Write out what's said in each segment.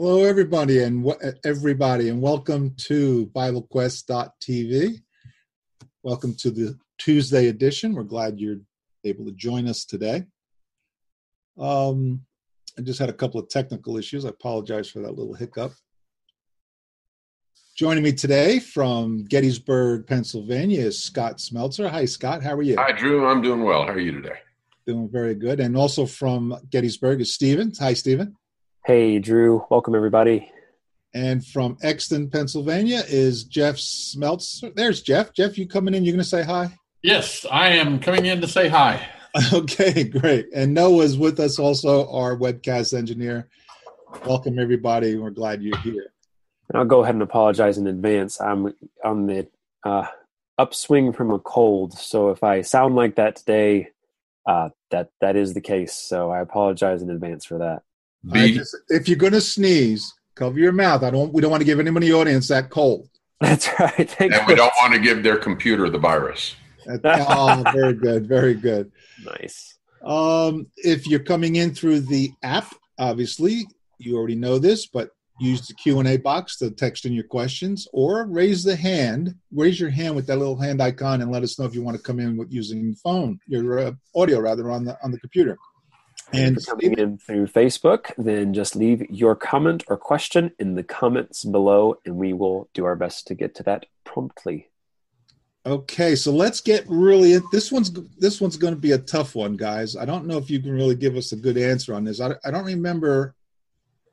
Hello, everybody, and w- everybody, and welcome to BibleQuest.tv. Welcome to the Tuesday edition. We're glad you're able to join us today. Um, I just had a couple of technical issues. I apologize for that little hiccup. Joining me today from Gettysburg, Pennsylvania is Scott Smeltzer. Hi, Scott. How are you? Hi, Drew. I'm doing well. How are you today? Doing very good. And also from Gettysburg is Stephen. Hi, Stephen. Hey, Drew. Welcome, everybody. And from Exton, Pennsylvania is Jeff Smeltzer. There's Jeff. Jeff, you coming in? You're going to say hi? Yes, I am coming in to say hi. Okay, great. And Noah's with us also, our webcast engineer. Welcome, everybody. We're glad you're here. And I'll go ahead and apologize in advance. I'm on the uh, upswing from a cold, so if I sound like that today, uh, that that is the case. So I apologize in advance for that. Just, if you're going to sneeze, cover your mouth. I don't. We don't want to give anyone in the audience that cold. That's right. Thank and we don't want to give their computer the virus. oh, very good, very good. Nice. Um, if you're coming in through the app, obviously you already know this, but use the Q&A box to text in your questions or raise the hand, raise your hand with that little hand icon and let us know if you want to come in with using phone, your uh, audio rather on the on the computer. And coming in through Facebook, then just leave your comment or question in the comments below and we will do our best to get to that promptly. Okay, so let's get really this one's this one's going to be a tough one, guys. I don't know if you can really give us a good answer on this. I, I don't remember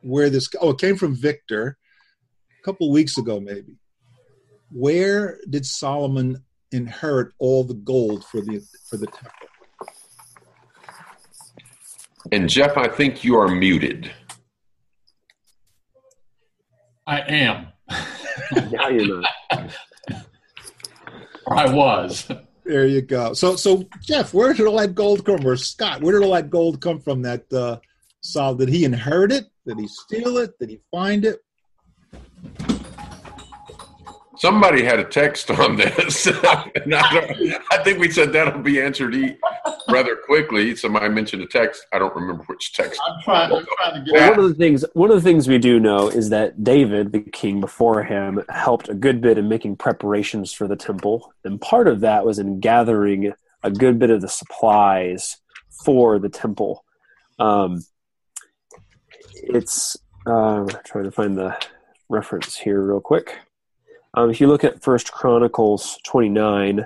where this oh it came from Victor a couple weeks ago maybe. Where did Solomon inherit all the gold for the for the temple? And Jeff, I think you are muted. I am. now you're not. I was. There you go. So, so Jeff, where did all that gold come from? Or Scott, where did all that gold come from? That uh, Sol, did he inherit it? Did he steal it? Did he find it? Somebody had a text on this. I, I, think we said that'll be answered rather quickly. Somebody mentioned a text. I don't remember which text. I'm trying, I'm trying to get well, one of the things. One of the things we do know is that David, the king before him, helped a good bit in making preparations for the temple, and part of that was in gathering a good bit of the supplies for the temple. Um, it's uh, trying to find the reference here real quick. Um, if you look at First Chronicles 29,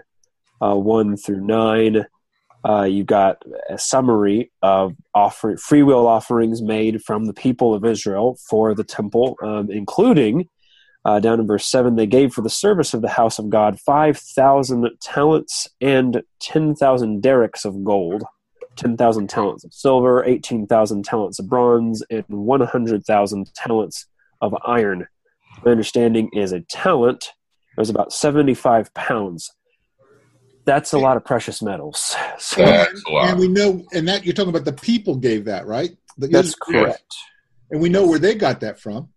uh, 1 through 9, uh, you've got a summary of offer- free will offerings made from the people of Israel for the temple, um, including, uh, down in verse 7, they gave for the service of the house of God 5,000 talents and 10,000 darics of gold, 10,000 talents of silver, 18,000 talents of bronze, and 100,000 talents of iron my understanding is a talent it was about 75 pounds. That's a lot of precious metals. So, and we know, and that you're talking about the people gave that, right? The, That's correct. And we know where they got that from.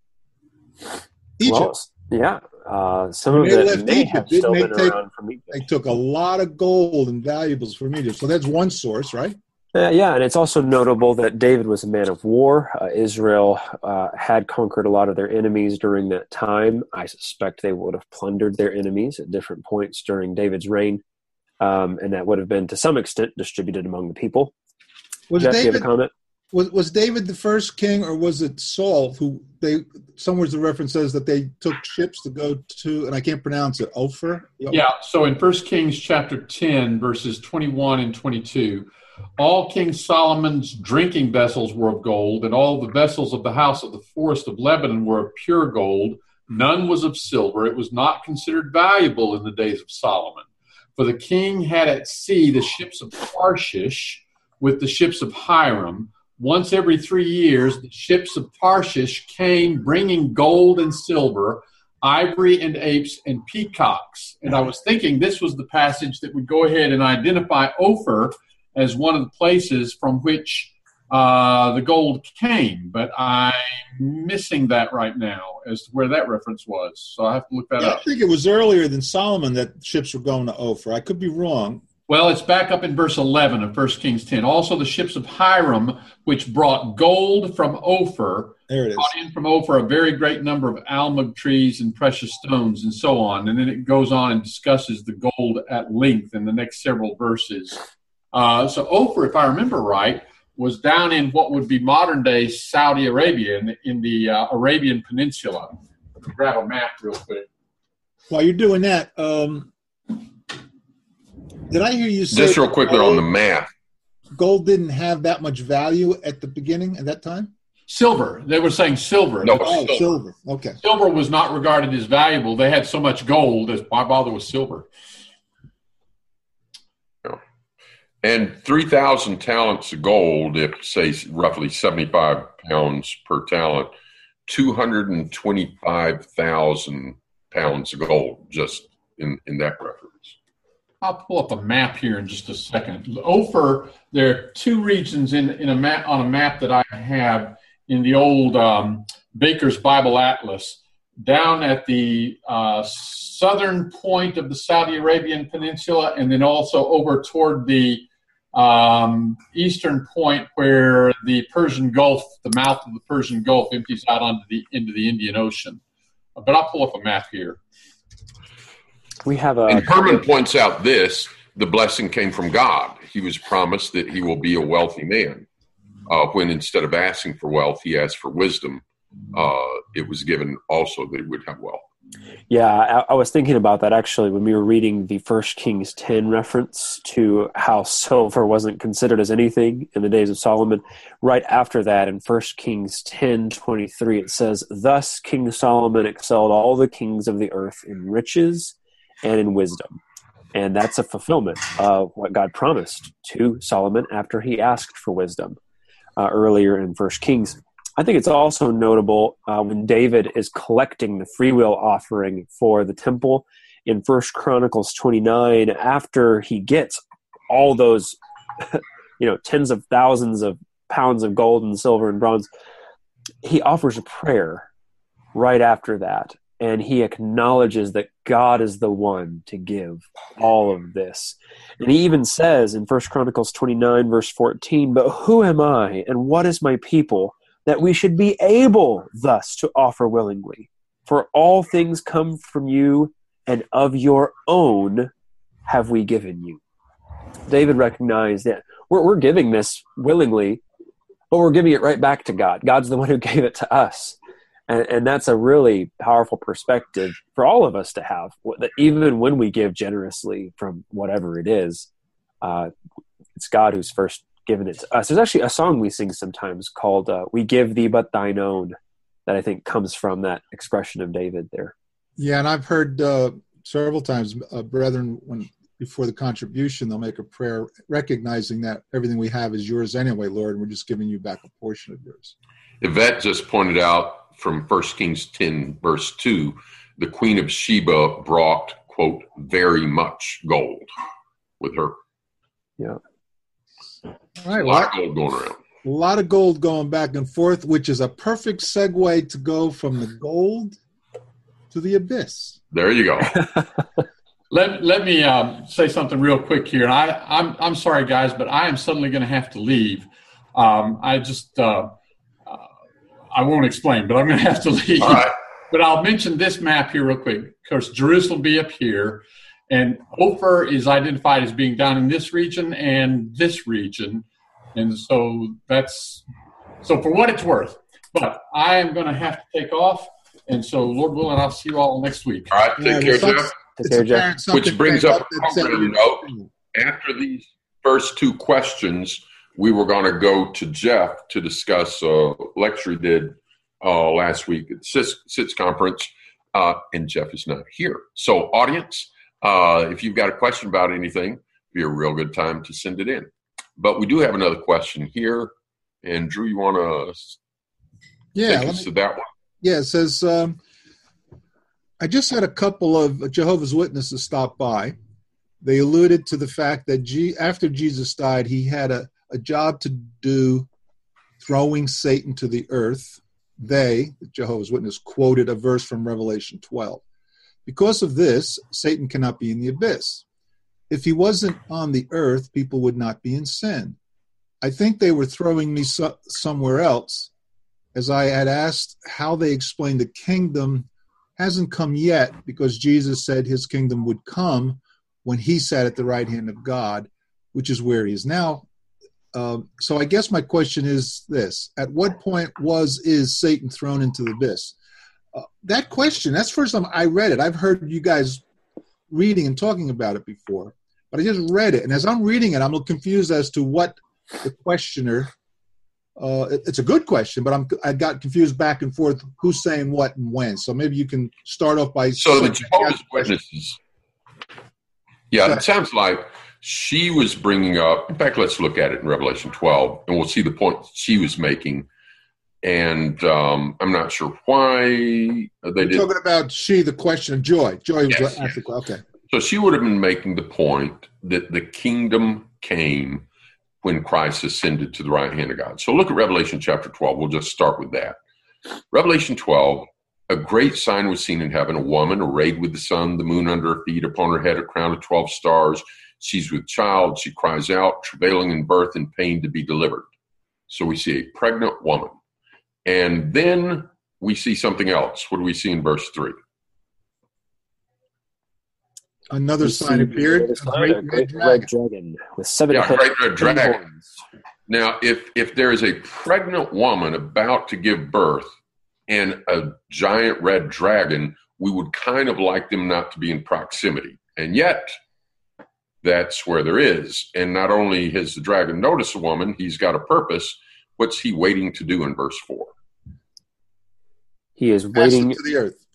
Egypt. Well, yeah, uh, some of it may Egypt, have still been take, around from Egypt. They took a lot of gold and valuables from Egypt, so that's one source, right? Uh, yeah, and it's also notable that David was a man of war. Uh, Israel uh, had conquered a lot of their enemies during that time. I suspect they would have plundered their enemies at different points during David's reign, um, and that would have been to some extent distributed among the people. Was Jeff, David, a comment? Was, was David the first king, or was it Saul who they? Somewhere the reference says that they took ships to go to, and I can't pronounce it. Ophir. Yeah. So in First Kings chapter ten, verses twenty-one and twenty-two all King Solomon's drinking vessels were of gold, and all the vessels of the house of the forest of Lebanon were of pure gold. None was of silver. It was not considered valuable in the days of Solomon. For the king had at sea the ships of Tarshish with the ships of Hiram. Once every three years, the ships of Tarshish came bringing gold and silver, ivory and apes, and peacocks. And I was thinking this was the passage that would go ahead and identify Ophir as one of the places from which uh, the gold came, but I'm missing that right now as to where that reference was. So I have to look that yeah, up. I think it was earlier than Solomon that ships were going to Ophir. I could be wrong. Well, it's back up in verse 11 of 1 Kings 10. Also, the ships of Hiram, which brought gold from Ophir, There it is. brought in from Ophir a very great number of almug trees and precious stones and so on. And then it goes on and discusses the gold at length in the next several verses. Uh, so, Ophir, if I remember right, was down in what would be modern day Saudi Arabia, in the, in the uh, Arabian Peninsula. Grab a map real quick. While you're doing that, um, did I hear you say Just real quickly on the map? gold didn't have that much value at the beginning at that time? Silver. They were saying silver. No. Oh, Silver. silver. Okay. Silver was not regarded as valuable. They had so much gold as why bother with silver? And 3,000 talents of gold, if say roughly 75 pounds per talent, 225,000 pounds of gold just in, in that reference. I'll pull up a map here in just a second. Ophir, there are two regions in, in a map on a map that I have in the old um, Baker's Bible Atlas. Down at the uh, southern point of the Saudi Arabian Peninsula, and then also over toward the um, eastern point where the Persian Gulf, the mouth of the Persian Gulf, empties out onto the into the Indian Ocean. But I'll pull up a map here. We have a And Herman points out this the blessing came from God. He was promised that he will be a wealthy man. Uh, when instead of asking for wealth, he asked for wisdom. Uh, it was given also that he would have wealth. Yeah, I, I was thinking about that actually when we were reading the First Kings 10 reference to how silver wasn't considered as anything in the days of Solomon. Right after that, in First Kings 10 23, it says, Thus King Solomon excelled all the kings of the earth in riches and in wisdom. And that's a fulfillment of what God promised to Solomon after he asked for wisdom uh, earlier in First Kings. I think it's also notable uh, when David is collecting the freewill offering for the temple in First Chronicles 29 after he gets all those you know tens of thousands of pounds of gold and silver and bronze he offers a prayer right after that and he acknowledges that God is the one to give all of this. And he even says in First Chronicles 29 verse 14, "But who am I and what is my people that we should be able thus to offer willingly? For all things come from you and of your own have we given you." David recognized that we're, we're giving this willingly, but we're giving it right back to God. God's the one who gave it to us and, and that's a really powerful perspective for all of us to have that even when we give generously from whatever it is uh, it's god who's first given it to us there's actually a song we sing sometimes called uh, we give thee but thine own that i think comes from that expression of david there Yeah, and I've heard uh, several times, uh, brethren, when before the contribution, they'll make a prayer recognizing that everything we have is yours anyway, Lord, and we're just giving you back a portion of yours. Yvette just pointed out from 1 Kings 10, verse 2, the Queen of Sheba brought, quote, very much gold with her. yeah All right, A a lot lot, of gold going around. a lot of gold going back and forth, which is a perfect segue to go from the gold to the abyss. There you go. Let, let me um, say something real quick here. And I, I'm, I'm sorry, guys, but I am suddenly going to have to leave. Um, I just, uh, uh, I won't explain, but I'm going to have to leave. All right. But I'll mention this map here real quick. Of course, Jerusalem will be up here, and Ophir is identified as being down in this region and this region. And so that's, so for what it's worth. But I am going to have to take off. And so, Lord willing, I'll see you all next week. All right. Take Yeah, care, Jeff. Take care, Jeff. Which brings came up a that said- program note. After these first two questions, we were going to go to Jeff to discuss a lecture he did uh, last week at SITS, SITS conference, uh, and Jeff is not here. So, audience, uh, if you've got a question about anything, be a real good time to send it in. But we do have another question here, and Drew, you want to Yeah, take us me- to that one? Yeah, it says, um, I just had a couple of Jehovah's Witnesses stop by. They alluded to the fact that G- after Jesus died, he had a, a job to do throwing Satan to the earth. They, the Jehovah's Witness, quoted a verse from Revelation 12. Because of this, Satan cannot be in the abyss. if he wasn't on the earth, people would not be in sin. I think they were throwing me so- somewhere else as I had asked how they explained the kingdom hasn't come yet because Jesus said his kingdom would come when he sat at the right hand of God, which is where he is now. Um, so I guess my question is this: At what point was is Satan thrown into the abyss? Uh, that question. That's the first time I read it. I've heard you guys reading and talking about it before, but I just read it, and as I'm reading it, I'm a little confused as to what the questioner. Uh, it, it's a good question, but I'm I got confused back and forth who's saying what and when. So maybe you can start off by so the Jehovah's Witnesses. Yeah, it sounds like she was bringing up. In fact, let's look at it in Revelation 12, and we'll see the point she was making. And um, I'm not sure why they You're did. talking about she, the question of joy. Joy was Yes, okay. So she would have been making the point that the kingdom came when Christ ascended to the right hand of God. So look at Revelation chapter 12. We'll just start with that. Revelation 12 a great sign was seen in heaven a woman arrayed with the sun, the moon under her feet, upon her head a crown of 12 stars. She's with child. She cries out, travailing in birth and pain to be delivered. So we see a pregnant woman. And then we see something else. What do we see in verse 3? Another We sign see appeared, a sign, great, a great red red dragon. dragon with seven Yeah, heads great red and dragon. horns. Now, if if there is a pregnant woman about to give birth and a giant red dragon, we would kind of like them not to be in proximity. And yet, that's where there is. And not only has the dragon noticed a woman, he's got a purpose. What's he waiting to do in verse 4? He is waiting. to the earth.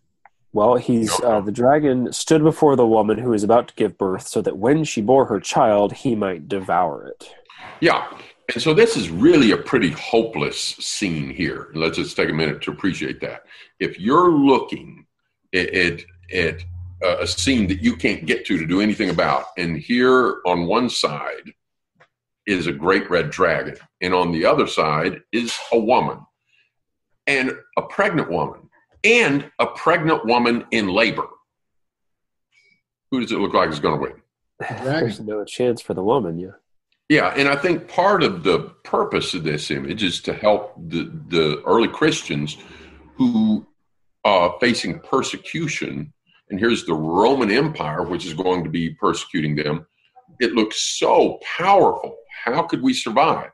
Well, he's uh, the dragon stood before the woman who is about to give birth, so that when she bore her child, he might devour it. Yeah. And so this is really a pretty hopeless scene here. Let's just take a minute to appreciate that. If you're looking at, at, at a scene that you can't get to to do anything about, and here on one side is a great red dragon, and on the other side is a woman, and a pregnant woman, and a pregnant woman in labor. Who does it look like is going to win? There's no chance for the woman. Yeah. Yeah, and I think part of the purpose of this image is to help the, the early Christians who are facing persecution. And here's the Roman Empire, which is going to be persecuting them. It looks so powerful. How could we survive?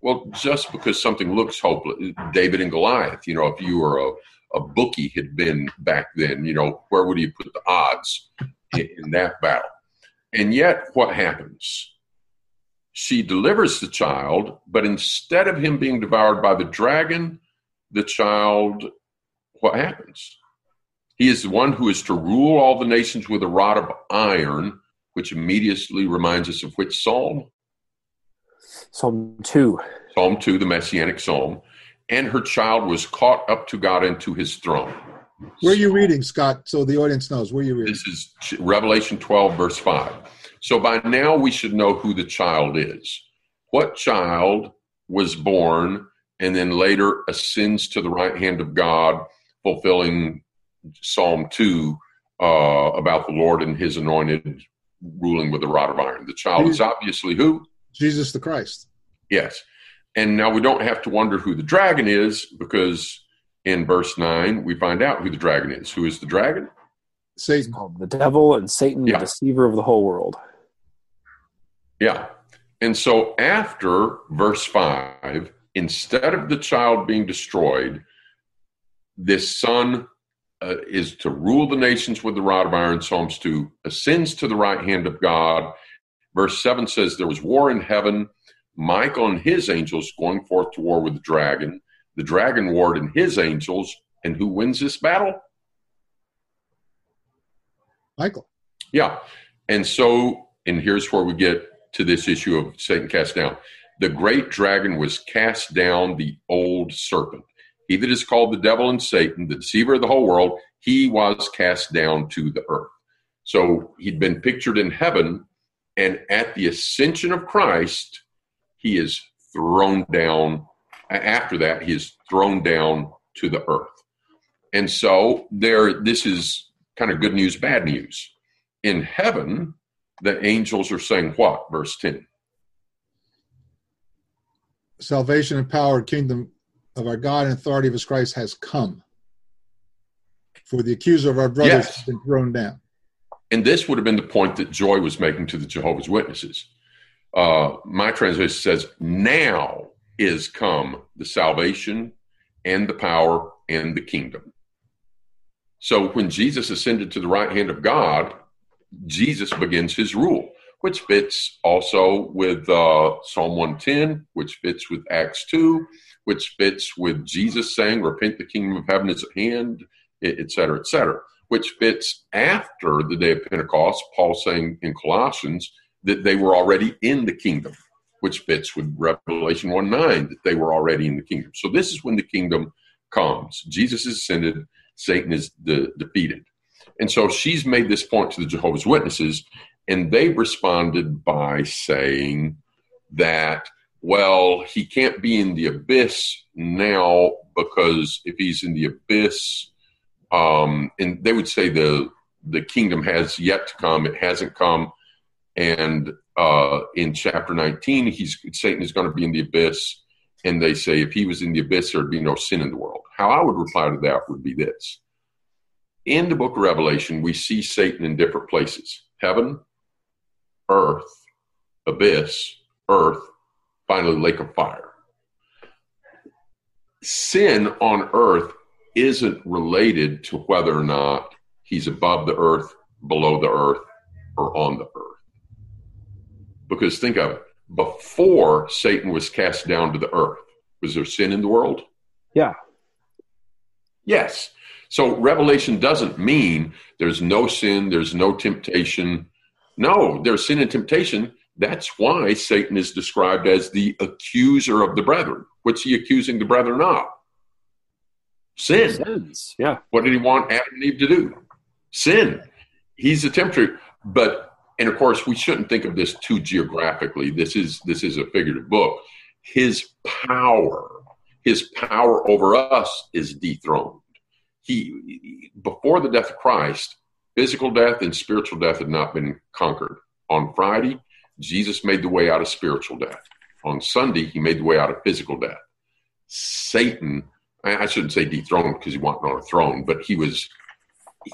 Well, just because something looks hopeless, David and Goliath, you know, if you were a, a bookie had been back then, you know, where would you put the odds in, in that battle? And yet, what happens? she delivers the child, but instead of him being devoured by the dragon, the child, what happens? He is the one who is to rule all the nations with a rod of iron, which immediately reminds us of which psalm? Psalm 2. Psalm 2, the Messianic psalm. And her child was caught up to God and to his throne. Where are you reading, Scott? So the audience knows where you are reading. This is Revelation 12, verse 5. So by now we should know who the child is. What child was born and then later ascends to the right hand of God, fulfilling Psalm 2 uh, about the Lord and his anointed ruling with a rod of iron? The child is obviously who? Jesus the Christ. Yes. And now we don't have to wonder who the dragon is because in verse 9 we find out who the dragon is. Who is the dragon? It's Satan. called the devil and Satan, Yeah. the deceiver of the whole world. Yeah. And so after verse 5, instead of the child being destroyed, this son uh, is to rule the nations with the rod of iron, Psalms 2, ascends to the right hand of God. Verse 7 says, There was war in heaven, Michael and his angels going forth to war with the dragon. The dragon warred and his angels. And who wins this battle? Michael. Yeah. And so, and here's where we get to this issue of Satan cast down. The great dragon was cast down, the old serpent. He that is called the devil and Satan, the deceiver of the whole world, he was cast down to the earth. So he'd been pictured in heaven, and at the ascension of Christ, he is thrown down. After that, he is thrown down to the earth. And so there, this is kind of good news, bad news. In heaven, the angels are saying what? Verse 10. Salvation and power, kingdom of our God and authority of his Christ has come. For the accuser of our brothers Yes. has been thrown down. And this would have been the point that Joy was making to the Jehovah's Witnesses. Uh, my translation says, Now is come the salvation and the power and the kingdom. So when Jesus ascended to the right hand of God, Jesus begins his rule, which fits also with uh, Psalm 110, which fits with Acts 2, which fits with Jesus saying, Repent, the kingdom of heaven is at hand, et cetera, et cetera which fits after the day of Pentecost, Paul saying in Colossians that they were already in the kingdom, which fits with Revelation 1 9, that they were already in the kingdom. So this is when the kingdom comes. Jesus is ascended, Satan is de- defeated. And so she's made this point to the Jehovah's Witnesses, and they responded by saying that, well, he can't be in the abyss now because if he's in the abyss, um, and they would say the the kingdom has yet to come; it hasn't come. And uh, in chapter nineteen, he's Satan is going to be in the abyss, and they say if he was in the abyss, there'd be no sin in the world. How I would reply to that would be this: in the book of Revelation, we see Satan in different places: heaven, earth, abyss, earth, finally lake of fire. Sin on earth isn't related to whether or not he's above the earth, below the earth, or on the earth. Because think of it before Satan was cast down to the earth, was there sin in the world? Yeah. Yes. So Revelation doesn't mean there's no sin, there's no temptation. No, there's sin and temptation. That's why Satan is described as the accuser of the brethren. What's he accusing the brethren of? Sin. Sins. Yeah. What did he want Adam and Eve to do? Sin. He's a tempter. But and of course we shouldn't think of this too geographically. This is this is a figurative book. His power, his power over us is dethroned. He before the death of Christ, physical death and spiritual death had not been conquered. On Friday, Jesus made the way out of spiritual death. On Sunday, he made the way out of physical death. Satan I shouldn't say dethroned because he wasn't on a throne, but he was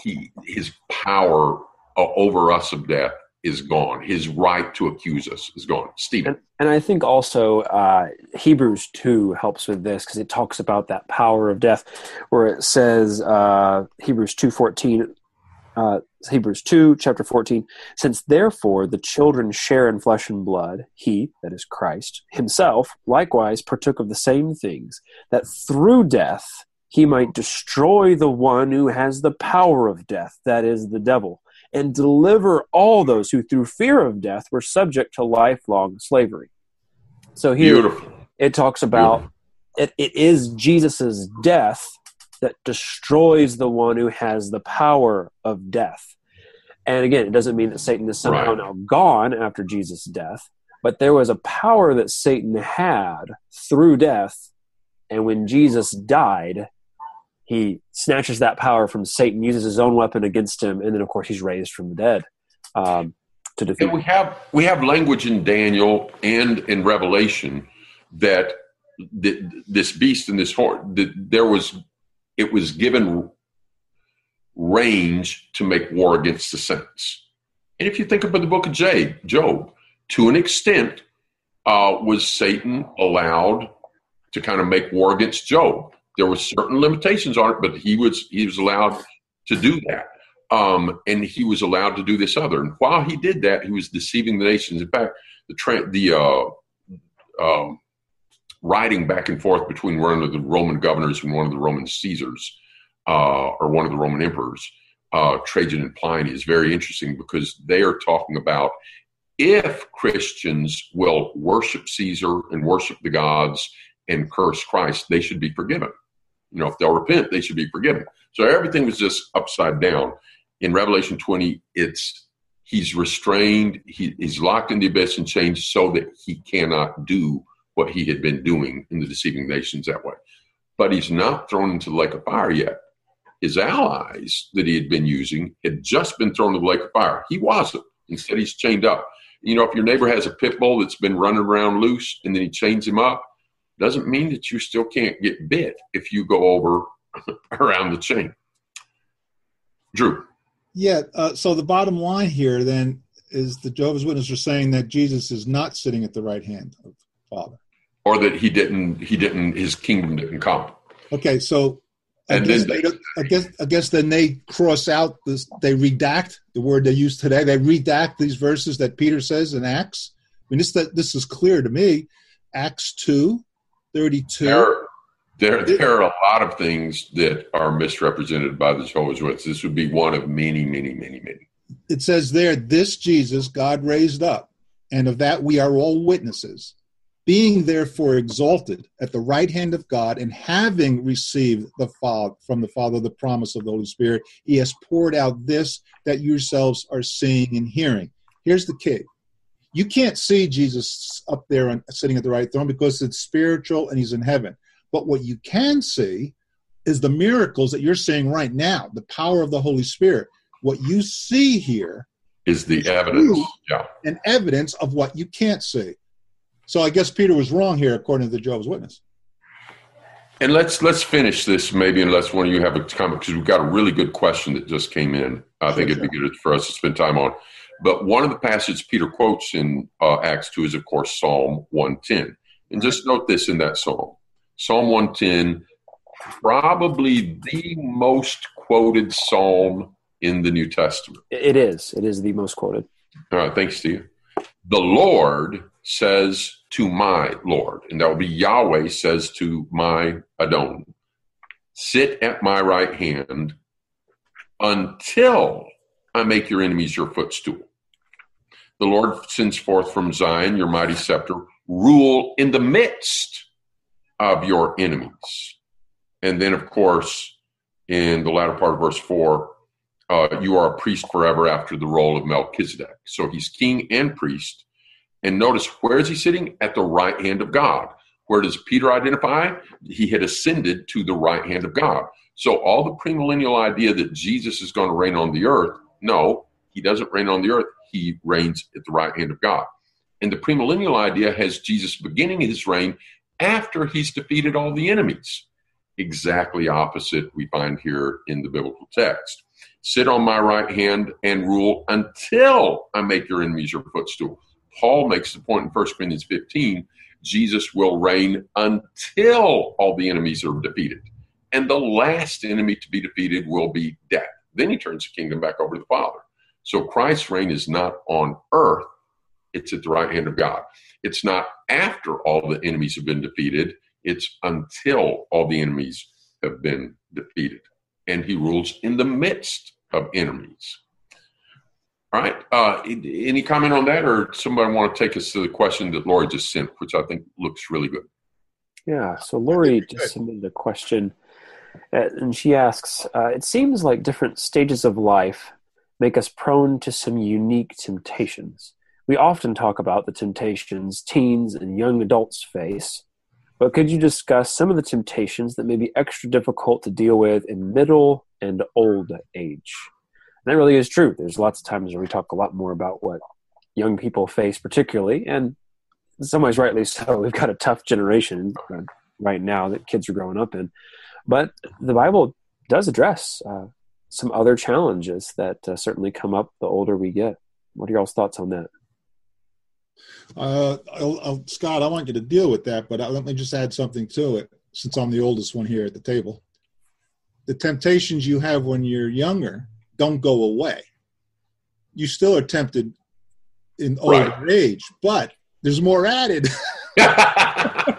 he his power over us of death is gone. His right to accuse us is gone. Stephen. And, and I think also uh, Hebrews 2 helps with this because it talks about that power of death where it says uh, Hebrews 2.14 uh, Hebrews 2, chapter 14. Since therefore the children share in flesh and blood, he, that is Christ, himself likewise partook of the same things, that through death he might destroy the one who has the power of death, that is the devil, and deliver all those who through fear of death were subject to lifelong slavery. So here Beautiful. it talks about it, it is Jesus' death that destroys the one who has the power of death. And again, it doesn't mean that Satan is somehow Right. now gone after Jesus' death, but there was a power that Satan had through death. And when Jesus died, he snatches that power from Satan, uses his own weapon against him, and then, of course, he's raised from the dead um, to defeat. And we have we have language in Daniel and in Revelation that th- this beast and this horn that there was it was given range to make war against the saints. And if you think about the book of Job, to an extent, uh, was Satan allowed to kind of make war against Job? There were certain limitations on it, but he was he was allowed to do that. Um, and he was allowed to do this other. And while he did that, he was deceiving the nations. In fact, the tra- the uh, um, riding back and forth between one of the Roman governors and one of the Roman Caesars, uh, or one of the Roman emperors, uh, Trajan and Pliny, is very interesting because they are talking about if Christians will worship Caesar and worship the gods and curse Christ, they should be forgiven. You know, if they'll repent, they should be forgiven. So everything was just upside down. In Revelation 20, it's he's restrained, he, he's locked in the abyss and chained so that he cannot do what he had been doing in the deceiving nations that way. But he's not thrown into the lake of fire yet. His allies that he had been using had just been thrown into the lake of fire. He wasn't. Instead, he's chained up. You know, if your neighbor has a pit bull that's been running around loose and then he chains him up, doesn't mean that you still can't get bit if you go over around the chain. Drew. Yeah. Uh, so the bottom line here then is the Jehovah's Witnesses are saying that Jesus is not sitting at the right hand of the Father, or that he didn't. He didn't. His kingdom didn't come. Okay. So. I And guess, then they, I guess I guess then they cross out this. They redact the word they use today. They redact these verses that Peter says in Acts. I mean, this that this is clear to me. Acts two, thirty two. There, there, there are a lot of things that are misrepresented by the Jehovah's Witnesses. This would be one of many, many, many, many. it says there, this Jesus God raised up, and of that we are all witnesses. Being therefore exalted at the right hand of God, and having received the Father from the Father the promise of the Holy Spirit, He has poured out this that yourselves are seeing and hearing. Here's the key: you can't see Jesus up there and sitting at the right throne because it's spiritual and He's in heaven. But what you can see is the miracles that you're seeing right now, the power of the Holy Spirit. What you see here Is the It's evidence? Yeah. and evidence of what you can't see. So I guess Peter was wrong here, according to the Jehovah's Witness. And let's let's finish this maybe unless one of you have a comment because we've got a really good question that just came in. I think it'd be good for us to spend time on. But one of the passages Peter quotes in uh, Acts two is of course Psalm one ten, and just note this in that psalm, Psalm one ten, probably the most quoted psalm in the New Testament. It is. It is the most quoted. All right, thanks, Steve. The Lord says to my Lord, and that will be Yahweh says to my Adon, sit at my right hand until I make your enemies your footstool. The Lord sends forth from Zion your mighty scepter, rule in the midst of your enemies. And then, of course, in the latter part of verse 4, uh, you are a priest forever after the role of Melchizedek. So he's king and priest. And notice, where is he sitting? At the right hand of God. Where does Peter identify? He had ascended to the right hand of God. So all the premillennial idea that Jesus is going to reign on the earth, no, he doesn't reign on the earth. He reigns at the right hand of God. And the premillennial idea has Jesus beginning his reign after he's defeated all the enemies. Exactly opposite we find here in the biblical text. Sit on my right hand and rule until I make your enemies your footstool. Paul makes the point in 1 Corinthians 15 Jesus will reign until all the enemies are defeated. And the last enemy to be defeated will be death. Then he turns the kingdom back over to the Father. So Christ's reign is not on earth, it's at the right hand of God. It's not after all the enemies have been defeated, it's until all the enemies have been defeated. And he rules in the midst of enemies. All right. Uh, any comment on that, or somebody want to take us to the question that Lori just sent, which I think looks really good? Yeah. So Lori Good. just submitted a question, uh, and she asks uh, It seems like different stages of life make us prone to some unique temptations. We often talk about the temptations teens and young adults face, but could you discuss some of the temptations that may be extra difficult to deal with in middle and old age? That really is true. There's lots of times where we talk a lot more about what young people face, particularly, and in some ways, rightly so. We've got a tough generation uh, right now that kids are growing up in. But the Bible does address uh, some other challenges that uh, certainly come up the older we get. What are y'all's thoughts on that? Uh, I'll, I'll, Scott, I want you to deal with that, but uh, let me just add something to it since I'm the oldest one here at the table. The temptations you have when you're younger don't go away. You still are tempted in older Right. age, but there's more added. yeah.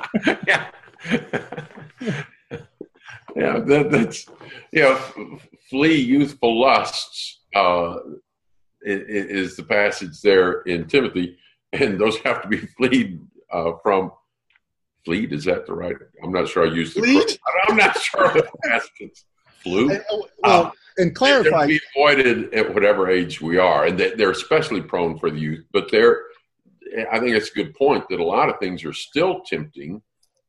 yeah, that, that's you know, f- flee youthful lusts uh, is the passage there in Timothy, and those have to be fleed uh, from. Fleet is that the right? I'm not sure I used the. Fleed? I'm not sure the passage. Flew. And, uh, well, and They're clarify, be avoided at whatever age we are, and they- they're especially prone for the youth. But they're, I think it's a good point that a lot of things are still tempting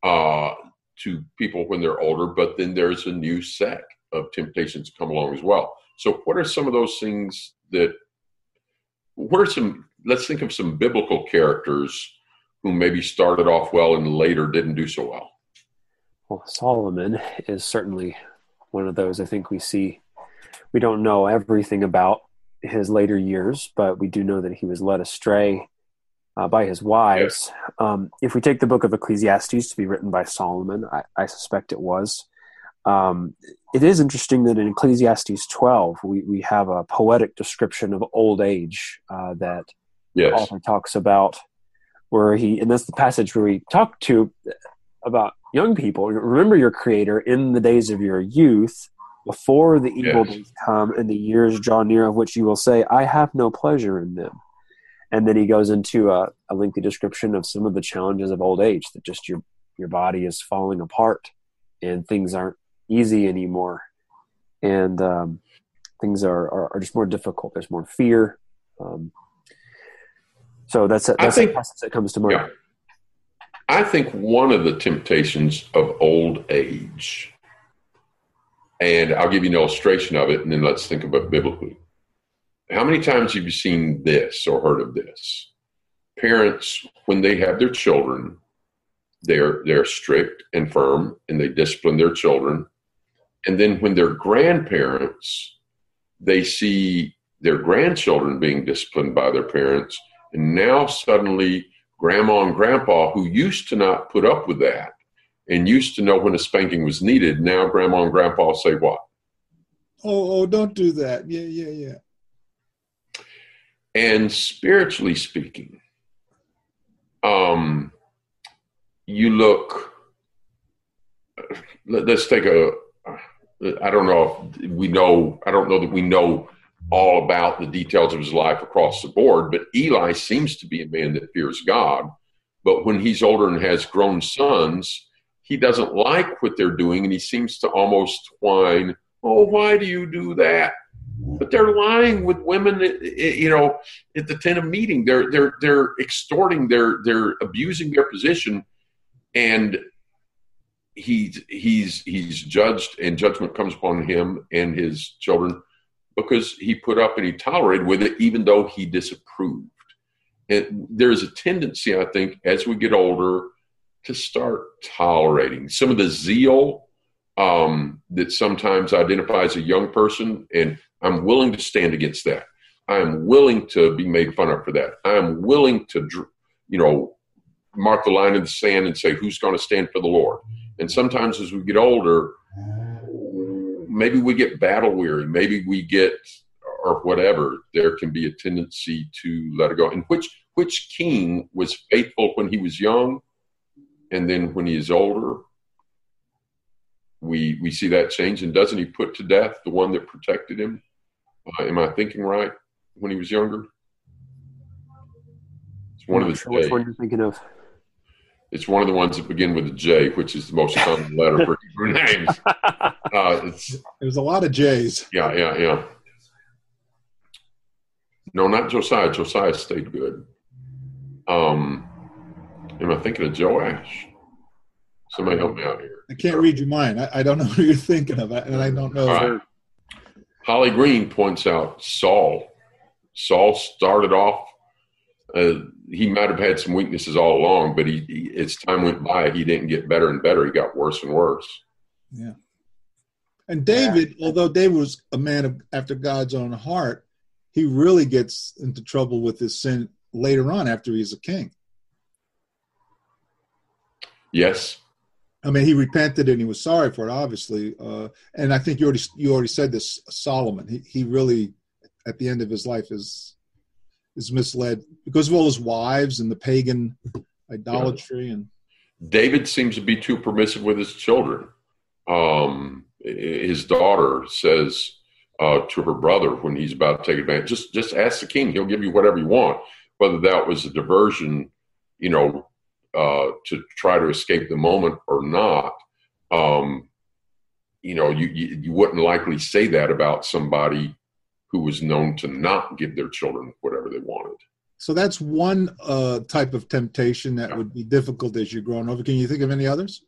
uh, to people when they're older, but then there's a new set of temptations come along as well. So, what are some of those things that what are some? Let's think of some biblical characters who maybe started off well and later didn't do so well. Well, Solomon is certainly one of those. I think we see. We don't know everything about his later years, but we do know that he was led astray uh, by his wives. Um, if we take the book of Ecclesiastes to be written by Solomon, I, I suspect it was. Um, it is interesting that in Ecclesiastes 12, we, we have a poetic description of old age uh, that yes. the author talks about, where he, and that's the passage where he talked to about young people. Remember your Creator in the days of your youth, before the evil yes. days come and the years draw near, of which you will say, I have no pleasure in them. And then he goes into a, a lengthy description of some of the challenges of old age, that just your your body is falling apart and things aren't easy anymore, and um, things are, are, are just more difficult. There's more fear. Um, so that's a, that's think, a process that comes to mind. Yeah. I think one of the temptations of old age, and I'll give you an illustration of it, and then let's think about biblically. How many times have you seen this or heard of this? Parents, when they have their children, they're they're strict and firm, and they discipline their children and then when they're grandparents, they see their grandchildren being disciplined by their parents. And now suddenly, grandma and grandpa, who used to not put up with that and used to know when a spanking was needed, now grandma and grandpa say what? Oh, oh, don't do that. Yeah, yeah, yeah. And spiritually speaking, um, you look, let's take a, I don't know if we know, I don't know that we know all about the details of his life across the board, but Eli seems to be a man that fears God. But when he's older and has grown sons, he doesn't like what they're doing and he seems to almost whine, Oh, why do you do that? But they're lying with women, eh, eh, you know, at the tent of meeting. They're they're they're extorting. They're they're abusing their position, and he's he's he's judged and judgment comes upon him and his children because he put up and he tolerated with it even though he disapproved. And there's a tendency i think as we get older to start tolerating. Some of the zeal um, that sometimes identifies a young person and i'm willing to stand against that. I'm willing to be made fun of for that. I'm willing to you know mark the line in the sand and say who's going to stand for the lord? And sometimes as we get older, maybe we get battle weary, maybe we get or whatever, there can be a tendency to let it go. And which which king was faithful when he was young, and then when he is older, we we see that change. And doesn't he put to death the one that protected him? Uh, am I thinking right? When he was younger, it's one of the. Sure which one you're thinking of? It's one of the ones that begin with a J, which is the most common letter for Hebrew names. Uh, There's a lot of J's. Yeah, yeah, yeah. No, not Josiah. Josiah stayed good. Um, am I thinking of Joash? Somebody help me out here. I can't read your mind. I, I don't know who you're thinking of, and I don't know. Right. Holly Green points out Saul. Saul started off uh, he might have had some weaknesses all along, but he, he, as time went by, he didn't get better and better. He got worse and worse. Yeah. And David, yeah. although David was a man of, after God's own heart, he really gets into trouble with his sin later on after he's a king. Yes. I mean, he repented and he was sorry for it, obviously. Uh, and I think you already you already said this. Solomon, he he really, at the end of his life, is is misled because of all his wives and the pagan idolatry and David seems to be too permissive with his children. Um, his daughter says uh, to her brother when he's about to take advantage, just just ask the king; he'll give you whatever you want. Whether that was a diversion, you know, uh, to try to escape the moment or not, um, you know, you, you you wouldn't likely say that about somebody who was known to not give their children whatever they wanted. So that's one uh, type of temptation that yeah. would be difficult as you're growing over. Can you think of any others?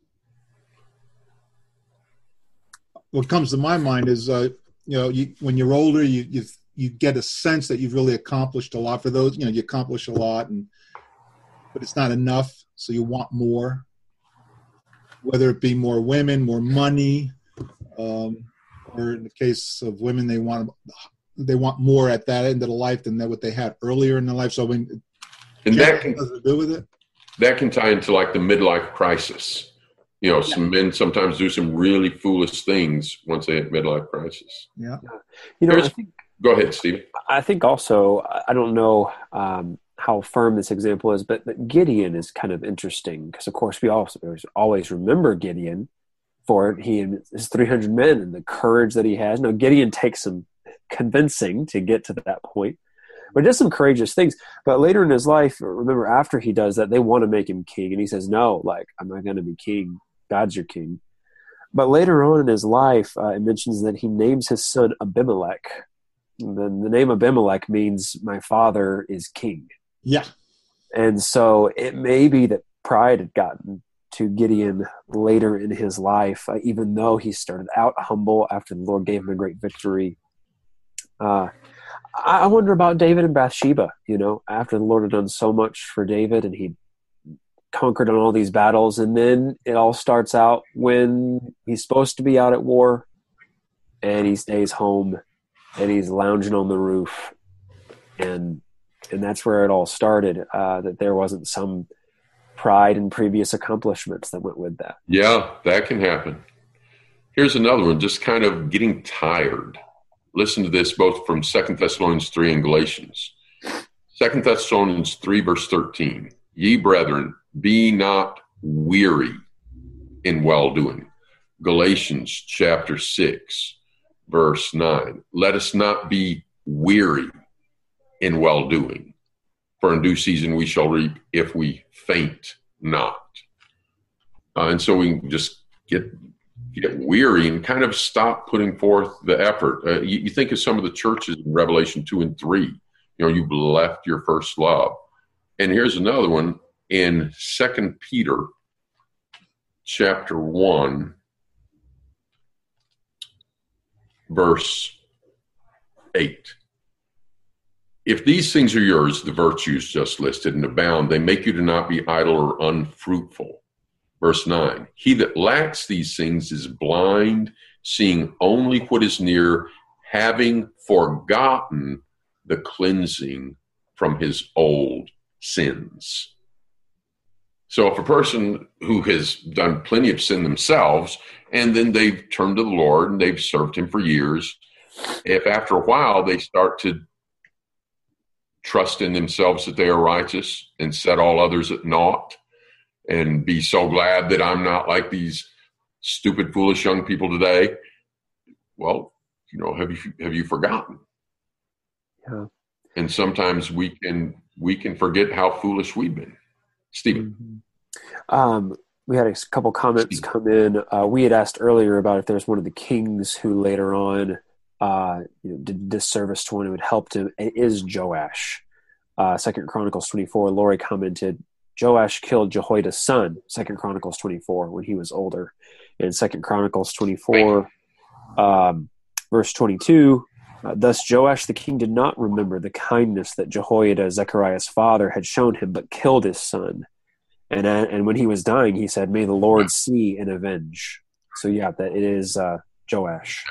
What comes to my mind is, uh, you know, you, when you're older, you, you you get a sense that you've really accomplished a lot for those you know you accomplish a lot and but it's not enough so you want more whether it be more women more money um, or in the case of women they want they want more at that end of the life than what they had earlier in their life so I mean, and that can do with it that can tie into like the midlife crisis you know, some men sometimes do some really foolish things once they hit midlife crisis. Yeah. You know, I think, go ahead, Steve. I think also, I don't know um, how firm this example is, but, but Gideon is kind of interesting because, of course, we also always remember Gideon for it. He and his 300 men and the courage that he has. Now, Gideon takes some convincing to get to that point but does some courageous things. But later in his life, remember after he does that, they want to make him king, and he says, "No, like I'm not going to be king. God's your king. But later on in his life, uh, it mentions that he names his son Abimelech. And then the name Abimelech means my father is king. Yeah. And so it may be that pride had gotten to Gideon later in his life, uh, even though he started out humble after the Lord gave him a great victory. Uh, I wonder about David and Bathsheba, you know, after the Lord had done so much for David and he conquered on all these battles. And then it all starts out when he's supposed to be out at war and he stays home and he's lounging on the roof. And and that's where it all started uh, that there wasn't some pride in previous accomplishments that went with that. Yeah that can happen. Here's another one just kind of getting tired listen to this both from Second thessalonians 3 and galatians Second thessalonians 3 verse 13 ye brethren be not weary in well doing. Galatians chapter 6, verse 9. Let us not be weary in well doing, for in due season we shall reap if we faint not. Uh, and so we just get get weary and kind of stop putting forth the effort. Uh, you, you, think of some of the churches in Revelation 2 and 3. You know, you've left your first love. And here's another one in Second Peter chapter 1 verse 8 if these things are yours the virtues just listed and abound they make you to not be idle or unfruitful verse 9 he that lacks these things is blind seeing only what is near having forgotten the cleansing from his old sins. So if a person who has done plenty of sin themselves, and then they've turned to the Lord and they've served Him for years, if after a while they start to trust in themselves that they are righteous and set all others at naught, and be so glad that I'm not like these stupid, foolish young people today, well, you know, have you have you forgotten? Yeah. And sometimes we can we can forget how foolish we've been. Stephen. Mm-hmm. Um, we had a couple comments come in. Uh, we had asked earlier about if there's one of the kings who later on uh, you know, did disservice to one who had helped him. It is Joash. Uh, Second Chronicles 24. Lori commented, Joash killed Jehoiada's son. Second Chronicles 24 when he was older. In Second Chronicles 24, um, verse 22, uh, thus Joash the king did not remember the kindness that Jehoiada, Zechariah's father, had shown him, but killed his son. And uh, and when he was dying, he said, "May the Lord see and avenge." So yeah, that it is uh, Joash.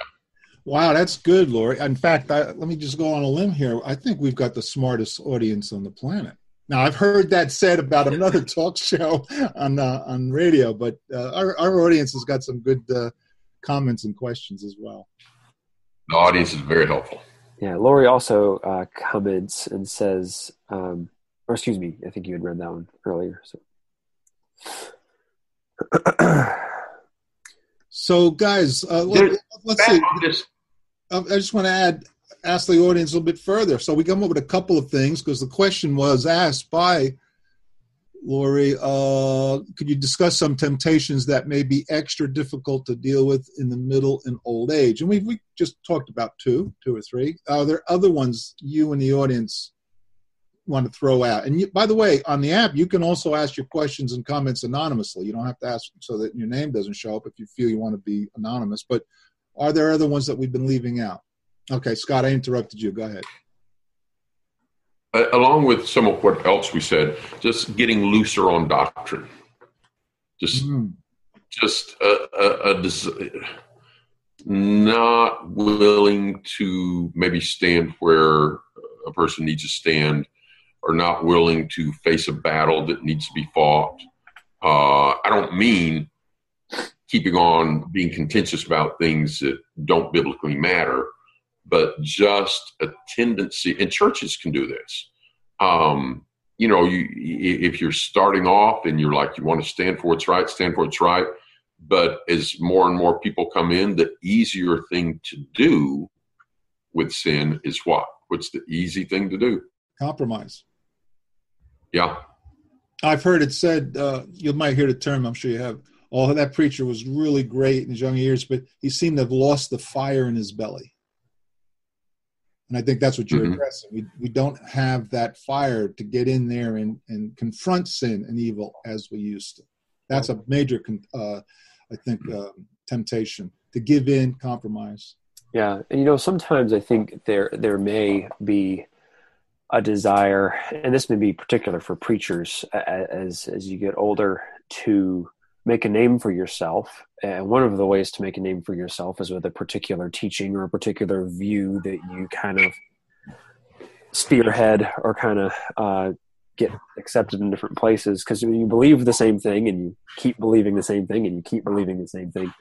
Wow, that's good, Lori. In fact, I, let me just go on a limb here. I think we've got the smartest audience on the planet. Now, I've heard that said about another talk show on uh, on radio, but uh, our our audience has got some good uh, comments and questions as well. The audience is very helpful. Yeah, Lori also uh, comments and says, um, or excuse me, I think you had read that one earlier. So so, guys, uh, let, us see. I just want to add, ask the audience a little bit further. So, we come up with a couple of things because the question was asked by Lori. Uh, could you discuss some temptations that may be extra difficult to deal with in the middle and old age? And we we just talked about two, two or three. Are there other ones you and the audience want to throw out. And you, by the way, on the app, you can also ask your questions and comments anonymously. You don't have to ask so that your name doesn't show up if you feel you want to be anonymous. But are there other ones that we've been leaving out? Okay, Scott, I interrupted you. Go ahead. Uh, along with some of what else we said, just getting looser on doctrine. Just, mm. just a, a, a, not willing to maybe stand where a person needs to stand, or not willing to face a battle that needs to be fought. Uh, I don't mean keeping on being contentious about things that don't biblically matter, but just a tendency, and churches can do this. Um, you know, you if you're starting off and you're like you want to stand for what's right, stand for what's right. But as more and more people come in, the easier thing to do with sin is what? What's the easy thing to do? Compromise. Yeah. I've heard it said, uh, you might hear the term, I'm sure you have. Oh, that preacher was really great in his young years, but he seemed to have lost the fire in his belly. And I think that's what you're mm-hmm. addressing. We, we don't have that fire to get in there and, and confront sin and evil as we used to. That's a major, uh, I think, uh, temptation to give in, compromise. Yeah, and you know, sometimes I think there there may be a desire, and this may be particular for preachers as as you get older, to make a name for yourself. And one of the ways to make a name for yourself is with a particular teaching or a particular view that you kind of spearhead or kind of uh, get accepted in different places because you believe the same thing and you keep believing the same thing and you keep believing the same thing.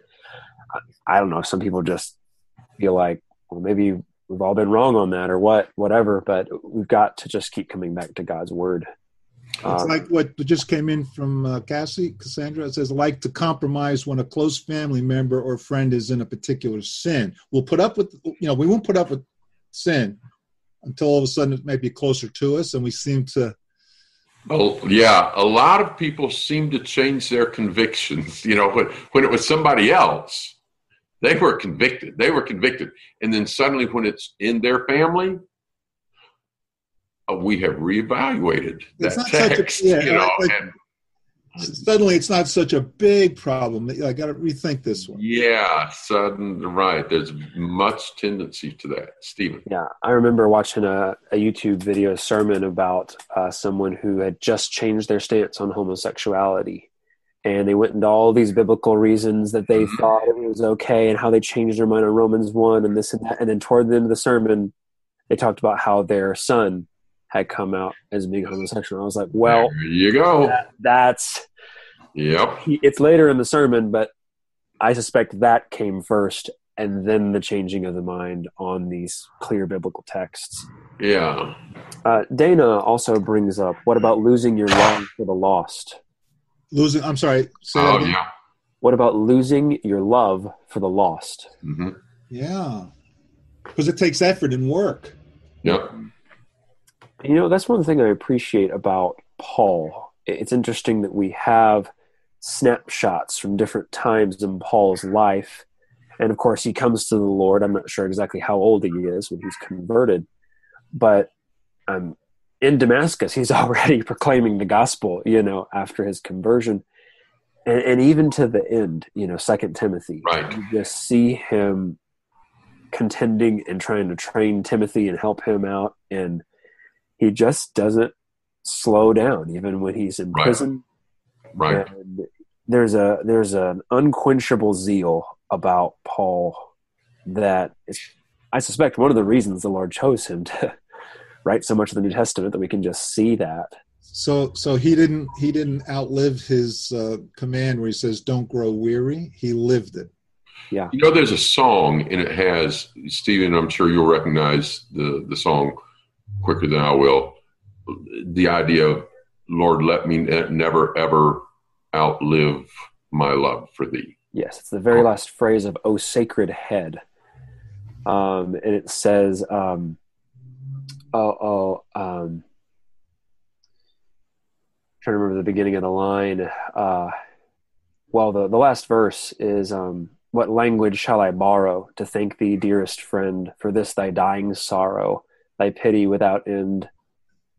I don't know. Some people just feel like, well, maybe we've all been wrong on that or what, whatever. But we've got to just keep coming back to God's word. It's um, like what just came in from uh, Cassie Cassandra. It says, like to compromise when a close family member or friend is in a particular sin. We'll put up with, you know, we won't put up with sin until all of a sudden it might be closer to us, and we seem to. Oh yeah, a lot of people seem to change their convictions. You know, when when it was somebody else, they were convicted. They were convicted, and then suddenly, when it's in their family, we have reevaluated that text. A, yeah, you know, like, and, suddenly it's not such a big problem. I got to rethink this one. Yeah, sudden right. There's much tendency to that, Stephen. Yeah, I remember watching a, a YouTube video a sermon about uh, someone who had just changed their stance on homosexuality, and they went into all these biblical reasons that they mm-hmm. thought it was okay and how they changed their mind on Romans one and this and that, and then toward the end of the sermon, they talked about how their son had come out as being homosexual. I was like, well, there you go. That, that's yep. It's later in the sermon, but I suspect that came first, and then the changing of the mind on these clear biblical texts. Yeah. Uh, Dana also brings up, what about losing your love for the lost? Losing. I'm sorry. oh yeah. What about losing your love for the lost? Mm-hmm. Yeah, because it takes effort and work. Yep. You know, that's one thing I appreciate about Paul. It's interesting that we have snapshots from different times in Paul's life. And of course, he comes to the Lord. I'm not sure exactly how old he is when he's converted, but um, in Damascus, he's already proclaiming the gospel, you know, after his conversion. And, and even to the end, you know, Second Timothy, right. you just see him contending and trying to train Timothy and help him out. And he just doesn't slow down even when he's in right. prison. Right. And there's a there's an unquenchable zeal about Paul that is, I suspect, one of the reasons the Lord chose him to write so much of the New Testament that we can just see that. So, so he didn't he didn't outlive his uh, command where he says, "Don't grow weary." He lived it. Yeah. You know, there's a song, and it has Stephen. I'm sure you'll recognize the the song quicker than I will. The idea of, Lord, let me never ever outlive my love for thee. Yes, it's the very oh. last phrase of "O Sacred Head," um, and it says, um, "Oh, oh." Um, trying to remember the beginning of the line. Uh, well, the the last verse is, um, "What language shall I borrow to thank thee, dearest friend, for this thy dying sorrow?" Thy pity without end.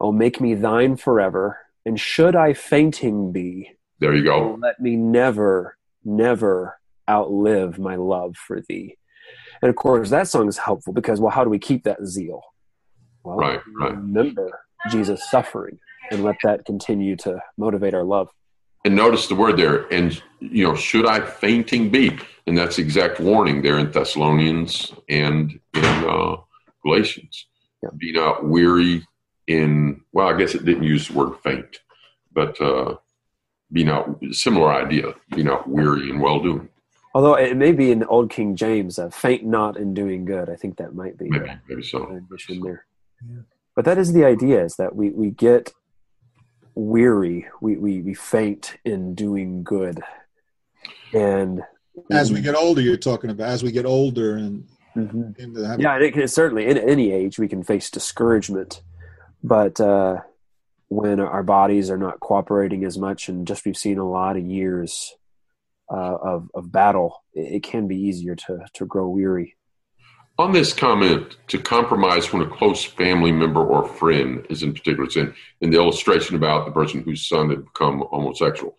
Oh, make me thine forever. And should I fainting be, there you go. Let me never, never outlive my love for thee. And of course, that song is helpful because, well, how do we keep that zeal? Well, Right, right. remember Jesus' suffering and let that continue to motivate our love. And notice the word there, and you know, should I fainting be? And that's exact warning there in Thessalonians and in uh, Galatians. Yeah. Be not weary in. Well, I guess it didn't use the word faint, but uh, be not similar idea. Be not weary in well doing. Although it may be in the Old King James, uh, faint not in doing good. I think that might be Maybe, maybe so. an addition there. Yeah. But that is the idea: is that we we get weary, we we, we faint in doing good, and As we get older, you're talking about as we get older and Mhm. yeah, and it can, certainly in any age we can face discouragement, but uh, when our bodies are not cooperating as much, and just we've seen a lot of years uh, of of battle, it, it can be easier to to grow weary. On this comment, to compromise when a close family member or friend is in particular sin, in the illustration about the person whose son had become homosexual,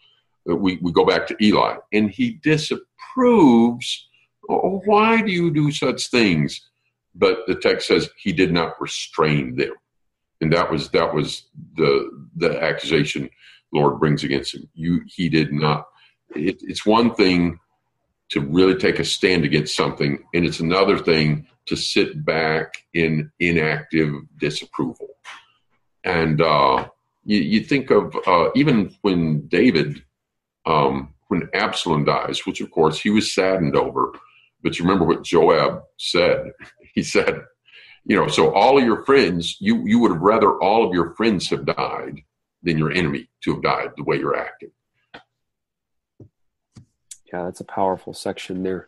uh, we, we go back to Eli, and he disapproves. Why do you do such things? But the text says he did not restrain them, and that was that was the the accusation Lord brings against him. You he did not. It, it's one thing to really take a stand against something, and it's another thing to sit back in inactive disapproval. And uh, you, you think of uh, even when David, um, when Absalom dies, which of course he was saddened over, but you remember what Joab said? He said, you know, so all of your friends, you, you would have rather all of your friends have died than your enemy to have died the way you're acting. Yeah, that's a powerful section there.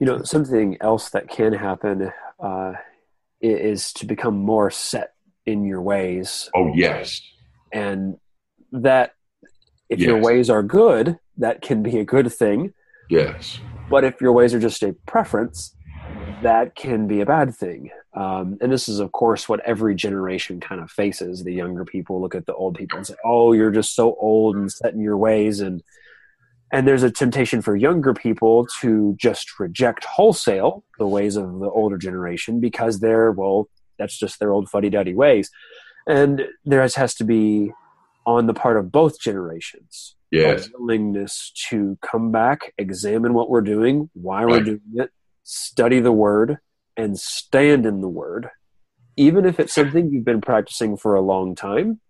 You know, something else that can happen uh, is to become more set in your ways, Oh, yes. and that if your ways are good, that can be a good thing. Yes. But if your ways are just a preference, that can be a bad thing. Um, and this is, of course, what every generation kind of faces. The younger people look at the old people and say, "Oh, you're just so old and set in your ways," and and there's a temptation for younger people to just reject wholesale the ways of the older generation because they're well, that's just their old fuddy-duddy ways. And there has, has to be on the part of both generations Yes. willingness to come back, examine what we're doing, why we're Right. doing it, study the word, and stand in the word, even if it's something you've been practicing for a long time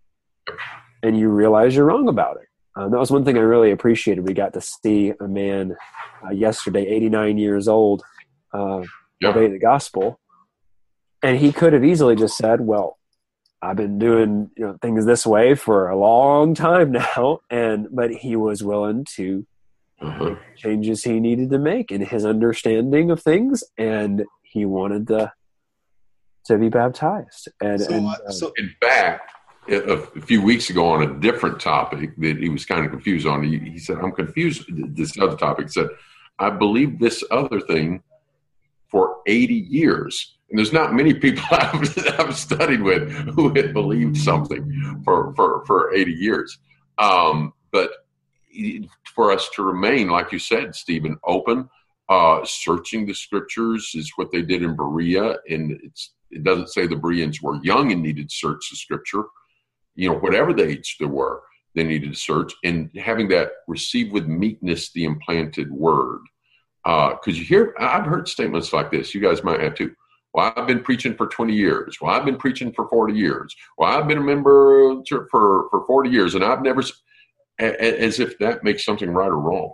and you realize you're wrong about it. Um, that was one thing I really appreciated. We got to see a man uh, yesterday, 89 years old, uh, Yeah. obey the gospel, and he could have easily just said, "Well, I've been doing you know things this way for a long time now," and but he was willing to Uh-huh. changes he needed to make in his understanding of things, and he wanted to to be baptized. And, So, and uh, uh, so In fact, a, a few weeks ago on a different topic that he was kind of confused on, he, he said, I'm confused. This other topic said, I believe this other thing for 80 years. And there's not many people I've, I've studied with who had believed something for, for, for 80 years. Um, but for us to remain, like you said, Stephen, open, uh, searching the scriptures is what they did in Berea. And it doesn't say the Bereans were young and needed to search the scripture. You know, whatever the age they were, they needed to search. And having that receive with meekness the implanted word. Because you hear, I've heard statements like this. You guys might have too. Well, I've been preaching for 20 years. Well, I've been preaching for 40 years. Well, I've been a member for, for 40 years, and I've never, s- a- a- as if that makes something right or wrong.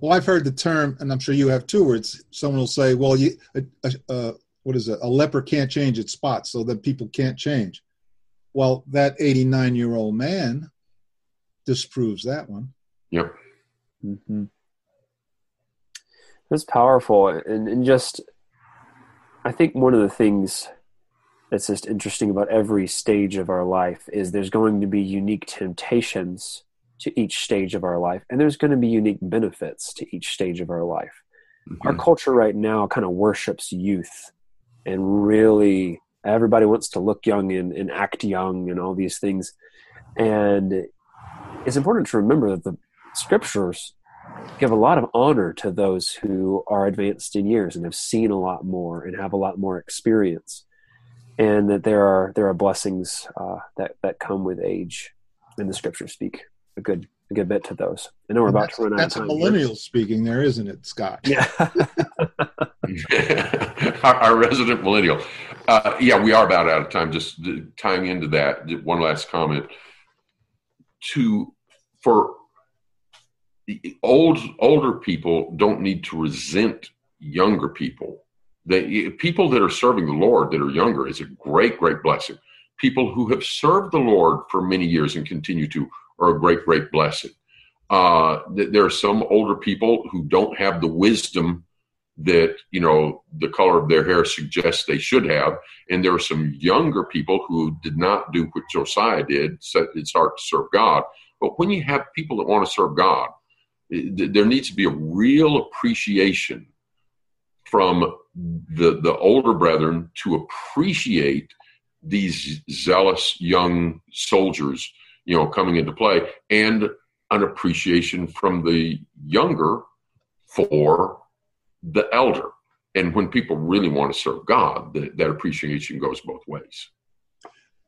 Well, I've heard the term, and I'm sure you have too, where it's someone will say, "Well, you, uh, uh, what is it? A leper can't change its spots, so that people can't change." Well, that 89 year old man disproves that one. Yep. Mhm. That's powerful, and, and just I think one of the things that's just interesting about every stage of our life is there's going to be unique temptations to each stage of our life, and there's going to be unique benefits to each stage of our life. Our Mhm. culture right now kind of worships youth, and really everybody wants to look young and, and act young and all these things. And it's important to remember that the scriptures give a lot of honor to those who are advanced in years and have seen a lot more and have a lot more experience, and that there are there are blessings uh, that that come with age, and the scriptures speak a good a good bit to those. I know we're And about to run out that's of a time. millennial speaking there, isn't it, Scott? Yeah. our, our resident millennial. Uh, yeah, we are about out of time. Just uh, tying into that, one last comment. To for the old older people don't need to resent younger people. They people that are serving the Lord that are younger is a great, great blessing. People who have served the Lord for many years and continue to are a great, great blessing. Uh, th- there are some older people who don't have the wisdom that you know the color of their hair suggests they should have and there are some younger people who did not do what josiah did set his heart to serve god but when you have people that want to serve god there needs to be a real appreciation from the the older brethren to appreciate these zealous young soldiers you know coming into play and an appreciation from the younger for the elder. And when people really want to serve God, that, that appreciation goes both ways.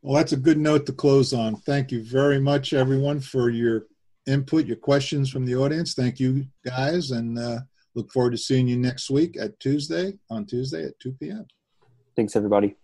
Well, that's a good note to close on. Thank you very much, everyone, for your input, your questions from the audience. Thank you, guys, and uh, look forward to seeing you next week at Tuesday, on Tuesday at 2 p.m. Thanks, everybody.